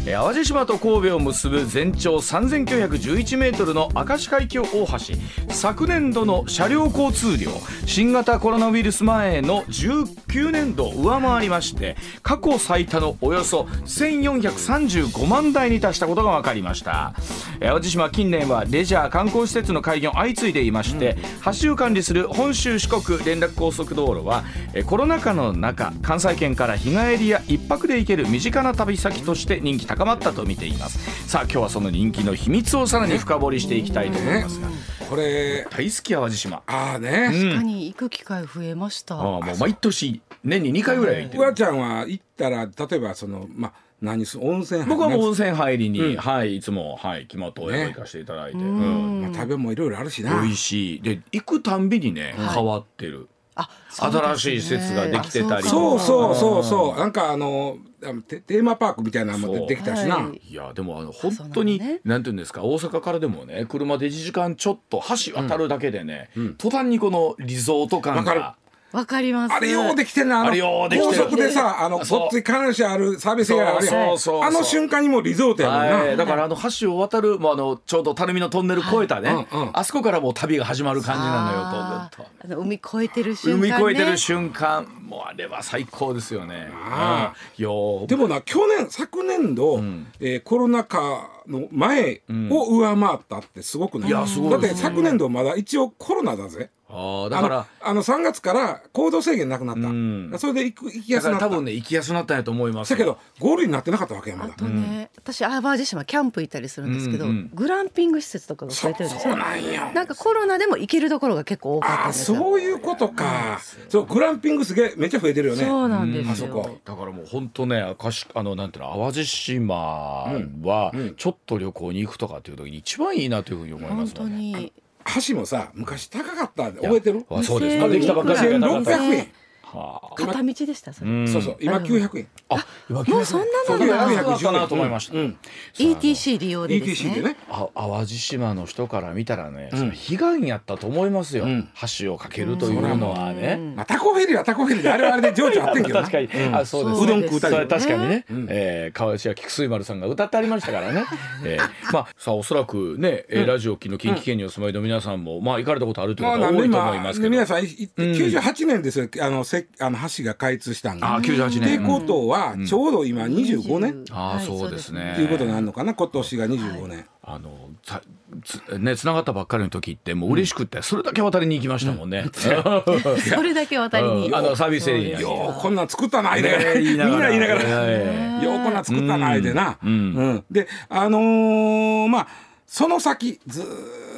[SPEAKER 1] 淡路島と神戸を結ぶ全長3911メートルの明石海峡大橋。昨年度の車両交通量新型コロナウイルス前の19年度を上回りまして過去最多のおよそ1435万台に達したことが分かりました。淡路島近年はレジャー観光施設の開業相次いでいまして、橋を管理する本州四国連絡高速道路はコロナ禍の中関西圏から日帰りや一泊で行ける身近な旅先として人気高まったと見ています。さあ今日はその人気の秘密をさらに深掘りしていきたいと思いますが、
[SPEAKER 2] これ
[SPEAKER 1] 大好き淡路島。
[SPEAKER 2] ああね、
[SPEAKER 3] 確かに行く機会増えました。あ
[SPEAKER 1] もう毎年年に2回ぐらい行って
[SPEAKER 2] る。うわちゃんは行ったら例えばそのまあ何す温泉
[SPEAKER 1] 僕はもう温泉入りに、うん、はいいつもはい決まったお宿行かせていただいて、ね、うん。
[SPEAKER 2] まあ、食べもいろいろあるしな。
[SPEAKER 1] 美味しい。で行くたんびにね、はい、変わってる。あ新しい施設ができてたり。
[SPEAKER 2] そうそうそうそう。なんかあのテーマパークみたいなのもできたしな、は
[SPEAKER 1] い、いやでもあの本当に、ね、なんていうんですか大阪からでもね車で1時間ちょっと橋渡るだけでね、うん、途端にこのリゾート感が
[SPEAKER 3] わかります。
[SPEAKER 2] あれようできてんなあの
[SPEAKER 1] あれようできてる。
[SPEAKER 2] 高速でさあの
[SPEAKER 1] そう。
[SPEAKER 2] ごっつい感謝あるサービスエリアあるやん。
[SPEAKER 1] そうそうそう
[SPEAKER 2] あの瞬間にもうリゾートやもんな、
[SPEAKER 1] はい、だからあの橋を渡るもうあのちょうど垂水のトンネル越えたね、
[SPEAKER 2] はいうんうん。
[SPEAKER 1] あそこからもう旅が始まる感じなのよ
[SPEAKER 3] あ
[SPEAKER 1] と
[SPEAKER 3] ー。あの海越えてる瞬間、ね、
[SPEAKER 1] 海越えてる瞬間もうあれは最高ですよね。
[SPEAKER 2] あ
[SPEAKER 1] うんよう
[SPEAKER 2] でもな去年昨年度、えーコロナ禍の前を上回ったってすごくない、
[SPEAKER 1] いやすごい
[SPEAKER 2] だって昨年度まだ一応コロナだぜ
[SPEAKER 1] ああだから。
[SPEAKER 2] あのあの3月から行動制限なくなった、
[SPEAKER 1] ん。
[SPEAKER 2] それで行く行きや
[SPEAKER 1] だ
[SPEAKER 2] すくなった。
[SPEAKER 1] から多分ね行きやすくなったんやと思いますよ。
[SPEAKER 2] だけどゴールになってなかったわけやまだ。
[SPEAKER 3] あとね、私淡路島キャンプ行ったりするんですけど、
[SPEAKER 1] うんうん。
[SPEAKER 3] グランピング施設とかが増えてるんですよ。
[SPEAKER 2] なんや
[SPEAKER 3] なんかコロナでも行けるところが結構多かったん
[SPEAKER 2] あ
[SPEAKER 3] ですよ。
[SPEAKER 2] そういうことか。そうグランピングすげえめっちゃ増えてるよね。
[SPEAKER 3] そうなんですよ、
[SPEAKER 2] あそこ
[SPEAKER 1] だからもう本当ね明石あのなんていうの淡路島はちょっと旅行に行くとかっていう時に一番いいなというふうに思いま
[SPEAKER 3] 本当
[SPEAKER 1] すもんね。
[SPEAKER 3] に
[SPEAKER 2] 橋もさ昔高かったんで覚えてる？
[SPEAKER 1] あそうです。
[SPEAKER 3] 2000
[SPEAKER 1] できたばっかりで高かった
[SPEAKER 2] 1600円。
[SPEAKER 1] はあ
[SPEAKER 3] 片道でしたそれ、
[SPEAKER 1] うん。
[SPEAKER 2] そうそう今900円。
[SPEAKER 1] あ今
[SPEAKER 3] もうそんなのが
[SPEAKER 2] 910
[SPEAKER 1] かなと思いました。
[SPEAKER 2] うん。
[SPEAKER 3] ETC 利用でです
[SPEAKER 2] ETC
[SPEAKER 3] ね
[SPEAKER 2] でね。
[SPEAKER 1] あ淡路島の人から見たらね、
[SPEAKER 2] ん。
[SPEAKER 1] それ悲願やったと思いますよ、
[SPEAKER 2] ん。
[SPEAKER 1] 橋を架けるというのはね、
[SPEAKER 2] まあタコフェリーはタコフェリーであれはあれで情緒あってんけどな。
[SPEAKER 1] 確かに、あそうです。
[SPEAKER 2] うどん食うたり
[SPEAKER 1] 確かにね、
[SPEAKER 2] ん。
[SPEAKER 1] えー川内菊水丸さんが歌ってありましたからね、えーまあさあおそらくね、えーラジオ機の近畿圏にお住まいの皆さんも、まあ行かれたことあるという
[SPEAKER 2] まあ
[SPEAKER 1] 方多いと思い
[SPEAKER 2] 今
[SPEAKER 1] ますけど、
[SPEAKER 2] 皆さんいい98年ですよ。あのせあの橋が開通したんが
[SPEAKER 1] あ98
[SPEAKER 2] って
[SPEAKER 1] 年、
[SPEAKER 2] ことはちょうど今25年。
[SPEAKER 1] あそうですね。
[SPEAKER 2] っていうことになるのかな今年が25年。
[SPEAKER 1] あのさつね繋がったばっかりの時ってもう嬉しくってそれだけ渡りに行きましたもんね、
[SPEAKER 3] それだけ渡りに、
[SPEAKER 1] うん。あのサービスエリアに。
[SPEAKER 2] ようこんなん作ったな言いながら。
[SPEAKER 1] ね
[SPEAKER 2] みんな言いながら。
[SPEAKER 1] え
[SPEAKER 2] ようこんなん作ったな言うてな、
[SPEAKER 1] うん。
[SPEAKER 2] うん。であのーまあその先ずー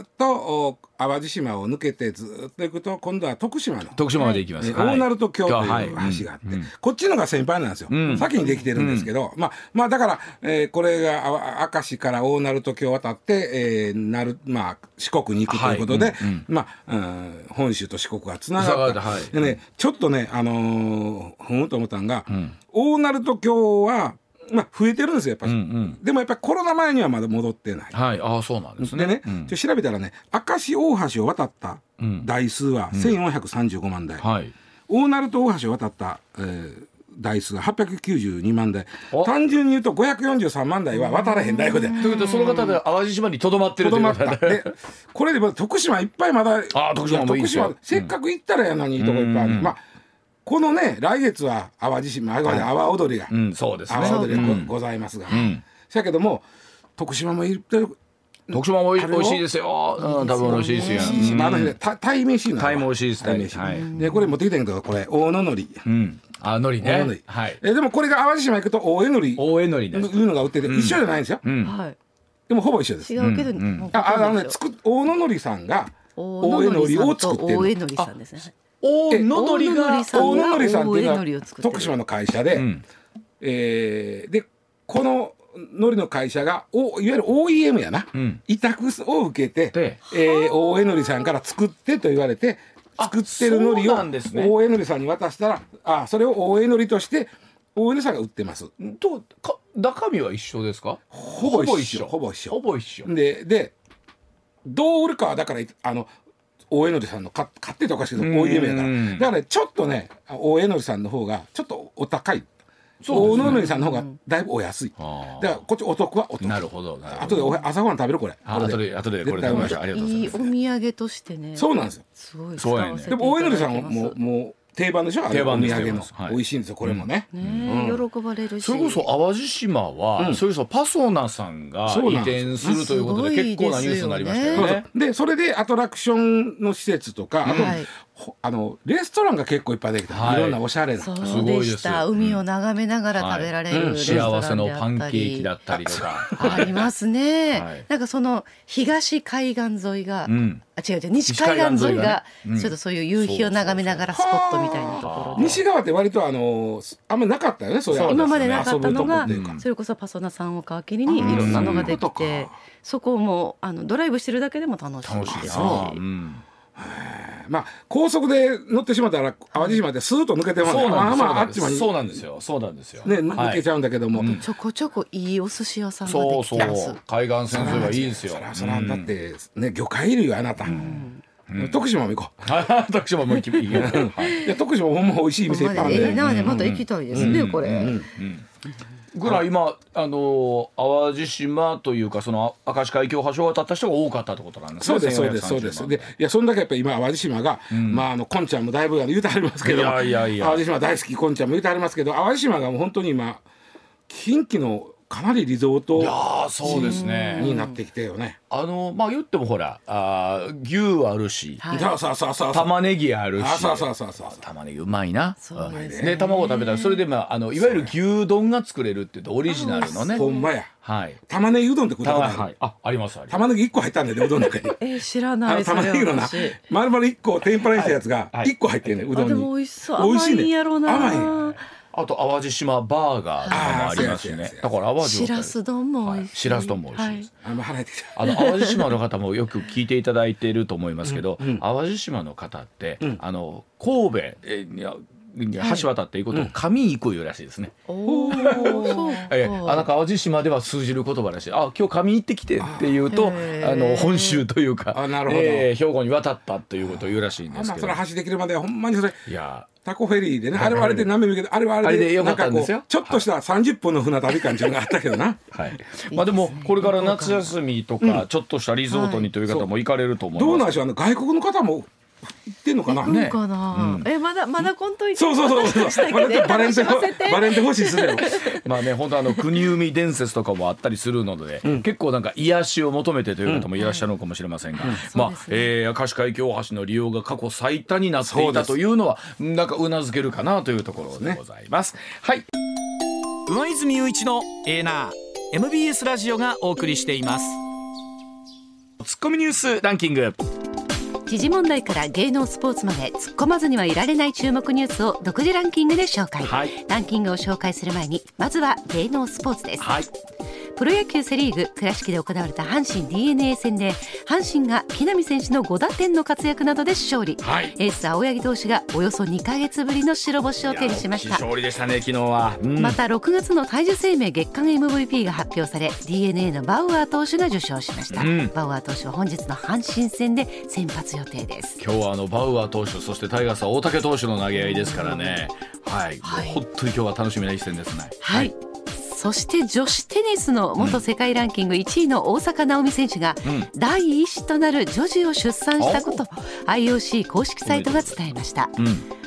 [SPEAKER 2] っとお淡路島を抜けてずーっと行くと今度は徳島の
[SPEAKER 1] ー徳島まで行きます、
[SPEAKER 2] え
[SPEAKER 1] はい。
[SPEAKER 2] 大鳴門橋と
[SPEAKER 1] はい。
[SPEAKER 2] いう橋があって、こっちのが先輩なんですよ、
[SPEAKER 1] ん。
[SPEAKER 2] 先にできてるんですけど、まあまあだから、えーこれがあ明石から大鳴門橋を渡って、えーなるまあ、四国に行くということで、
[SPEAKER 1] はい。うんうん。
[SPEAKER 2] まあ、うん本州と四国がつながった、
[SPEAKER 1] はい。
[SPEAKER 2] でねちょっとねあのーふんと思ったんが、大鳴門橋はまあ増えてるんですよやっぱり、
[SPEAKER 1] うんうん。
[SPEAKER 2] でもやっぱりコロナ前にはまだ戻ってない。
[SPEAKER 1] はい。ああそうなんですね。
[SPEAKER 2] でね、
[SPEAKER 1] うん。
[SPEAKER 2] 調べたらね明石大橋を渡った
[SPEAKER 1] うん。
[SPEAKER 2] 台数は1435万台、
[SPEAKER 1] はい。
[SPEAKER 2] 大鳴門大橋を渡った、えー台数が892万台。
[SPEAKER 1] お
[SPEAKER 2] 単純に言うと543万台は渡らへん台で。
[SPEAKER 1] ということでその方で淡路島にとどまってる
[SPEAKER 2] とどまった。
[SPEAKER 1] で。
[SPEAKER 2] でこれでまだ徳島いっぱいまだ
[SPEAKER 1] あ徳島もいいですよ。
[SPEAKER 2] や徳島せっかく行ったらやのにいいとこいっぱいある、
[SPEAKER 1] うん。
[SPEAKER 2] まあこのね来月は淡路島阿波踊りが、
[SPEAKER 1] うんそうですね。
[SPEAKER 2] 阿波踊りがご,、
[SPEAKER 1] うん。
[SPEAKER 2] ございますが、
[SPEAKER 1] ん。
[SPEAKER 2] そやけども徳島も行ってる
[SPEAKER 1] 徳島も美味しいですよ。うん多分美味しいですよ。
[SPEAKER 2] しいし、まああのねた鯛めしいの
[SPEAKER 1] 鯛も美味しいです
[SPEAKER 2] 鯛めし、
[SPEAKER 1] はい。
[SPEAKER 2] でこれ持ってきたんやけどこれ大野のり
[SPEAKER 1] うん。あ
[SPEAKER 2] のり、
[SPEAKER 1] ね。はい。
[SPEAKER 2] えでもこれが淡路島行くと大江のり
[SPEAKER 1] 大江海苔です。
[SPEAKER 2] いうのが売ってて一緒じゃないんですよ、
[SPEAKER 1] うん。
[SPEAKER 3] はい。
[SPEAKER 2] でもほぼ一緒です。
[SPEAKER 3] 違うけど、
[SPEAKER 1] うん。うん。
[SPEAKER 3] もう
[SPEAKER 2] ああのねつく大野のりさんが
[SPEAKER 3] 大野のりさんと大江の。りさんですね
[SPEAKER 1] 大
[SPEAKER 2] え
[SPEAKER 1] 野海苔が
[SPEAKER 3] 大野
[SPEAKER 2] りさんっていうのは徳島の会社で、
[SPEAKER 1] うん。
[SPEAKER 2] えーでこののりの会社がおいわゆる OEM やな、
[SPEAKER 1] うん。
[SPEAKER 2] 委託を受けて
[SPEAKER 1] で、
[SPEAKER 2] えー、大江のりさんから作ってと言われて作ってるのりを
[SPEAKER 1] そうなんですね。
[SPEAKER 2] 大江のりさんに渡したらあそれを大江のりとして大江のりさんが売ってます。
[SPEAKER 1] とか中身は一緒ですか？
[SPEAKER 2] ほぼ一緒。ほぼ一緒。
[SPEAKER 1] ほぼ一緒。
[SPEAKER 2] ででどう売るかはだからあの大江のりさんの買買っておかしいけどやから。だからねちょっとね大江のりさんの方がちょっとお高い。大野のりさんの方がだいぶお安い。だからこっちお得はお得
[SPEAKER 1] なるほどなるほ
[SPEAKER 2] 後でお朝ごはん食べるこれ。
[SPEAKER 1] あ
[SPEAKER 2] これ
[SPEAKER 1] 後で。後でこれ食べましょう。ありがとうございます。
[SPEAKER 3] いいお土産としてね。
[SPEAKER 2] そうなんですよ。
[SPEAKER 3] すごい
[SPEAKER 1] そうやね。
[SPEAKER 2] でも大江のりさんはもう
[SPEAKER 3] も
[SPEAKER 2] もう定番でしょ？
[SPEAKER 1] 定番
[SPEAKER 2] 土産の。
[SPEAKER 1] い。
[SPEAKER 2] 美味しいんですよこれもね。
[SPEAKER 3] 喜ばれるし。
[SPEAKER 1] それこそ淡路島は、
[SPEAKER 2] うん。
[SPEAKER 1] それこそパソナさんが移転するということで結構なニュースになりましたよね。
[SPEAKER 2] でそれでアトラクションの施設とかあとあのレストランが結構いっぱいできた、
[SPEAKER 1] はい。
[SPEAKER 2] い、ろんなおしゃれな。
[SPEAKER 3] そう
[SPEAKER 1] すごい
[SPEAKER 3] でした。海を眺めながら食べられ
[SPEAKER 2] はい。うん。
[SPEAKER 3] るレストランであったり
[SPEAKER 1] 幸せのパンケーキだったりとか。
[SPEAKER 3] ありますね、
[SPEAKER 1] はい。
[SPEAKER 3] なんかその東海岸沿いが、
[SPEAKER 1] うん。
[SPEAKER 3] あ違う違う西海岸沿いが
[SPEAKER 1] 西海岸沿いがね。うん。
[SPEAKER 3] ちょっとそういう夕日を眺めながらスポットみたいなところで。
[SPEAKER 2] 西側って割とあのあんまりなかったよねそういう
[SPEAKER 3] 今までなかったのが
[SPEAKER 2] 遊ぶとこっていうか。
[SPEAKER 3] それこそパソナさんを皮切りにいろんなのができ
[SPEAKER 2] うん。
[SPEAKER 3] てそこもあのドライブしてるだけでも楽しい。
[SPEAKER 1] 楽しい。
[SPEAKER 3] ですし
[SPEAKER 1] な。うん
[SPEAKER 2] まあ高速で乗ってしまったら淡路島でスーッと抜けても
[SPEAKER 1] そうなんです
[SPEAKER 2] まあまああ
[SPEAKER 1] そうなんです
[SPEAKER 2] っちまで
[SPEAKER 1] そうなんですよ。そうなんですよ。
[SPEAKER 2] ね
[SPEAKER 1] はい。
[SPEAKER 2] 抜けちゃうんだけども、
[SPEAKER 3] ちょこちょこいいお寿司屋さんがで
[SPEAKER 1] そうそ
[SPEAKER 3] きてます
[SPEAKER 1] う。海岸線沿いはいいですよ。
[SPEAKER 2] そ。らそらだってね魚介類はあなた、徳島も行こ
[SPEAKER 1] う徳島も行きい
[SPEAKER 2] や徳島ほんま美味しい店いっぱいあるんで、
[SPEAKER 3] ええなでまた行きたいですね、これ、
[SPEAKER 1] ぐらい今あの淡路島というかその明石海峡橋を渡った人が多かったってことなんです
[SPEAKER 2] ね。そうですそうですそうです。でいやそんだけやっぱり今淡路島が、うん、まああのこんちゃんもだいぶ言うてはりますけど、淡路島大好きこんちゃんも言うてはりますけど淡路島がもう本当に今近畿のかなりリゾートいやそうですね。になってきてよね。
[SPEAKER 1] あのまあ言ってもほらあ牛あるし、
[SPEAKER 2] はい、
[SPEAKER 1] 玉ねぎあるし
[SPEAKER 2] そうそうそうそう
[SPEAKER 1] 玉ねぎうまいな。そうですね。卵食べたらそれでまああのいわゆる牛丼が作れるって言うとオリジナルのね。
[SPEAKER 2] ほんまや。
[SPEAKER 1] はい。
[SPEAKER 2] 玉ねぎうどんって食ったことある、
[SPEAKER 1] はい、あありますあ
[SPEAKER 2] り玉ねぎ一個入ったんだようどんの中に。
[SPEAKER 3] えー、知らない
[SPEAKER 2] 玉ねぎのな。丸々一個天ぷらにしたやつが一個入ってんね、うどんに。で
[SPEAKER 3] も美味しそう。美味しい。ね甘
[SPEAKER 2] い
[SPEAKER 1] あと淡路島バーガーとかもありますしね。だから淡路
[SPEAKER 3] しらす丼も美味しい。
[SPEAKER 1] しらす丼も美味しい。です。
[SPEAKER 2] あ
[SPEAKER 1] の淡路島の方もよく聞いていただいていると思いますけど、淡路島の方ってあの神戸え橋渡っていくことを上行くいうらしいですね。
[SPEAKER 3] おお。
[SPEAKER 1] えあの淡路島では通じる言葉らしい。あ今日上行ってきてっていうとあの本州というか、
[SPEAKER 2] あなるほど、
[SPEAKER 1] えー、兵庫に渡ったということを言うらしいんですけど。
[SPEAKER 2] まあそれ橋できるまではほんまにそれ。
[SPEAKER 1] いや。
[SPEAKER 2] タコフェリーでね、あれはあれで何べもけど、あれはあれで、
[SPEAKER 1] よかったんですよ。
[SPEAKER 2] ちょっとした30分の船旅感っていうのがあったけどな。
[SPEAKER 1] はい。まあでも、これから夏休みとか、ちょっとしたリゾートにという方も行かれると思います。
[SPEAKER 2] どうなんでしょう、あの外国の方も行ってんのかな？
[SPEAKER 3] ね、かな、えまだまだコント
[SPEAKER 2] そうそうそうそう。バレンバレンテバレンテ欲しいすよ。
[SPEAKER 1] まあね本当あの国海伝説とかもあったりするので、結構なんか癒しを求めてという方もいらっしゃるのかもしれませんが、まあ、えー、明石海峡大橋の利用が過去最多になっていたというのはなんかうなずけるかなというところでございます。はい。上泉雄一のエーナー MBS ラジオがお送りしています。ツッコミニュースランキング。
[SPEAKER 4] 時事問題から芸能スポーツまで突っ込まずにはいられない注目ニュースを独自ランキングで紹介、はい、ランキングを紹介する前にまずは芸能スポーツです、はい。プロ野球セ・リーグ倉敷で行われた阪神 d n a 戦で阪神が木浪選手の5打点の活躍などで勝利、はい、エース青柳投手がおよそ2か月ぶりの白星を手にしました。
[SPEAKER 1] 勝利でしたね昨日は、
[SPEAKER 4] うん、また6月の体重生命月間 MVP が発表され d n a のバウアー投手が受賞しました、うん、バウアー投手は本日の阪神戦で先発予定です。
[SPEAKER 1] 今日はあのバウアー投手そしてタイガースは大竹投手の投げ合いですからね、はい、はい、本当に今日は楽しみな一戦ですね。
[SPEAKER 4] はい、はいそして女子テニスの元世界ランキング1位の大坂なおみ選手が、第一子となる女児を出産したこと IOC 公式サイトが伝えました、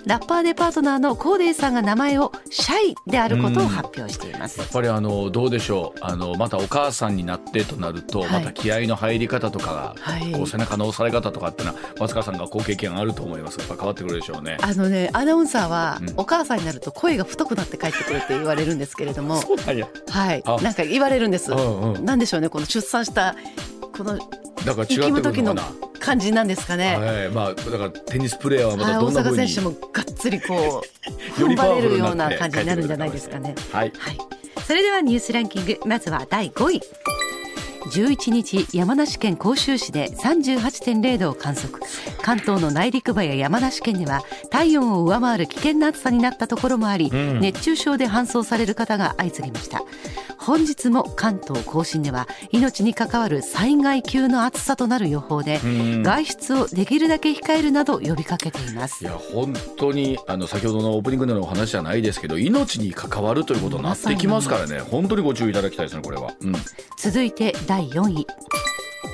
[SPEAKER 4] ラッパーでパートナーのコーデーさんが名前をシャイであることを発表しています、
[SPEAKER 1] やっぱりあのどうでしょう。あのまたお母さんになってとなると、また気合の入り方とかが、はい、こう背中の押され方とかってのは松川さんがご経験あると思います。やっぱ変わってくるでしょうね。
[SPEAKER 3] あのねアナウンサーは、お母さんになると声が太くなって帰ってくるって言われるんですけれども。
[SPEAKER 1] そうなんや。
[SPEAKER 3] はい。なんか言われるんです、うんうん、なんでしょうねこの出産したこの
[SPEAKER 1] だから違ってくるのか
[SPEAKER 3] 感じなんですかね。
[SPEAKER 1] はい、まあだからテニスプレーヤーはまたどんな風に、
[SPEAKER 3] 大阪選手もがっつりこう 踏ん張れるような感じになるんじゃないですかね。
[SPEAKER 1] はい、
[SPEAKER 4] はい。それではニュースランキングまずは第5位。11日山梨県甲州市で38.0度を観測。関東の内陸部や山梨県では体温を上回る危険な暑さになったところもあり、うん、熱中症で搬送される方が相次ぎました。本日も関東甲信では命に関わる災害級の暑さとなる予報で、外出をできるだけ控えるなど呼びかけています。
[SPEAKER 1] いや本当にあの先ほどのオープニングでのお話じゃないですけど命に関わるということになってきますからね。本当にご注意いただきたいですねこれは、うん、
[SPEAKER 4] 続いて第4位。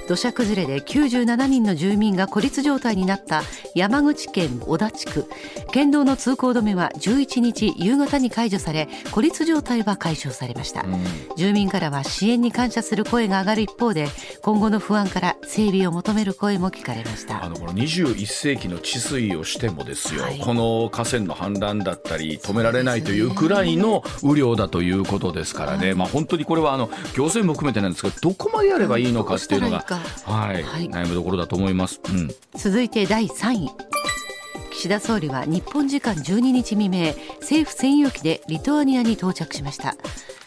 [SPEAKER 4] 土砂崩れで97人の住民が孤立状態になった山口県小田地区。県道の通行止めは11日夕方に解除され孤立状態は解消されました、うん、住民からは支援に感謝する声が上がる一方で今後の不安から整備を求める声も聞かれました。
[SPEAKER 1] あのこの21世紀の治水をしてもですよ、はい、この河川の氾濫だったり止められないというくらいの雨量だということですからね、まあ、本当にこれはあの行政も含めてなんですがどこまでやればいいのかっていうのがはい、はい、悩むところだと思います、うん、
[SPEAKER 4] 続いて第3位。岸田総理は日本時間12日未明政府専用機でリトアニアに到着しました。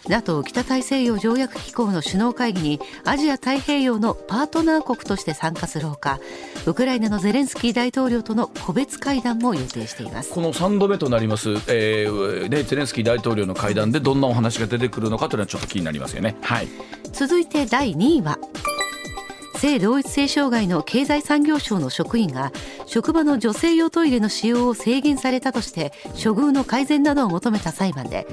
[SPEAKER 4] NATO 北大西洋条約機構の首脳会議にアジア太平洋のパートナー国として参加するほかウクライナのゼレンスキー大統領との個別会談も予定しています。
[SPEAKER 1] この3度目となります、えーね、ゼレンスキー大統領の会談でどんなお話が出てくるのかというのはちょっと気になりますよね、はい、
[SPEAKER 4] 続いて第2位は性同一性障害の経済産業省の職員が職場の女性用トイレの使用を制限されたとして処遇の改善などを求めた裁判で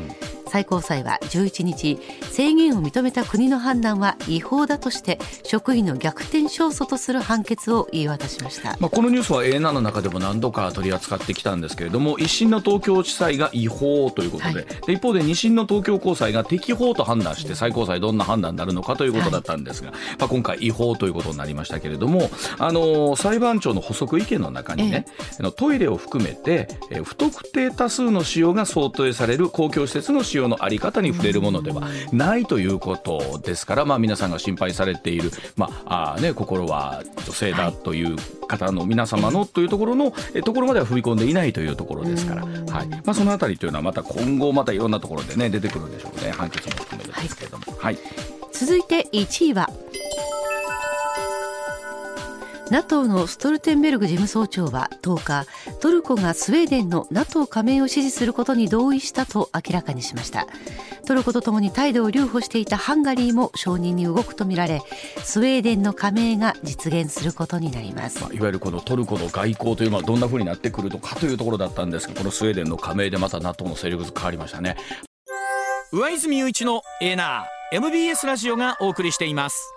[SPEAKER 4] 最高裁は11日制限を認めた国の判断は違法だとして職員の逆転勝訴とする判決を言い渡しました、
[SPEAKER 1] まあ、このニュースは A7 の中でも何度か取り扱ってきたんですけれども一審の東京地裁が違法ということではい、で一方で二審の東京高裁が適法と判断して最高裁どんな判断になるのかということだったんですが、はい、まあ、今回違法ということになりましたけれどもあの裁判長の補足意見の中にね、ええ、トイレを含めて不特定多数の使用が想定される公共施設の使用のあり方に触れるものではないということですから、まあ、皆さんが心配されている、まああね、心は女性だという方の皆様のというところのえところまでは踏み込んでいないというところですから、はい。まあ、そのあたりというのはまた今後またいろんなところで、ね、出てくるんでしょうね。判決も含めてですけれども。はい、はい、
[SPEAKER 4] 続いて1位は NATO のストルテンベルグ事務総長は10日トルコがスウェーデンの NATO 加盟を支持することに同意したと明らかにしました。トルコとともに態度を留保していたハンガリーも承認に動くとみられスウェーデンの加盟が実現することになります、ま
[SPEAKER 1] あ、いわゆるこのトルコの外交というのはどんなふうになってくるのかというところだったんですがこのスウェーデンの加盟でまた NATO の勢力図変わりましたね。
[SPEAKER 5] 上泉雄一のエーナー MBS ラジオがお送りしています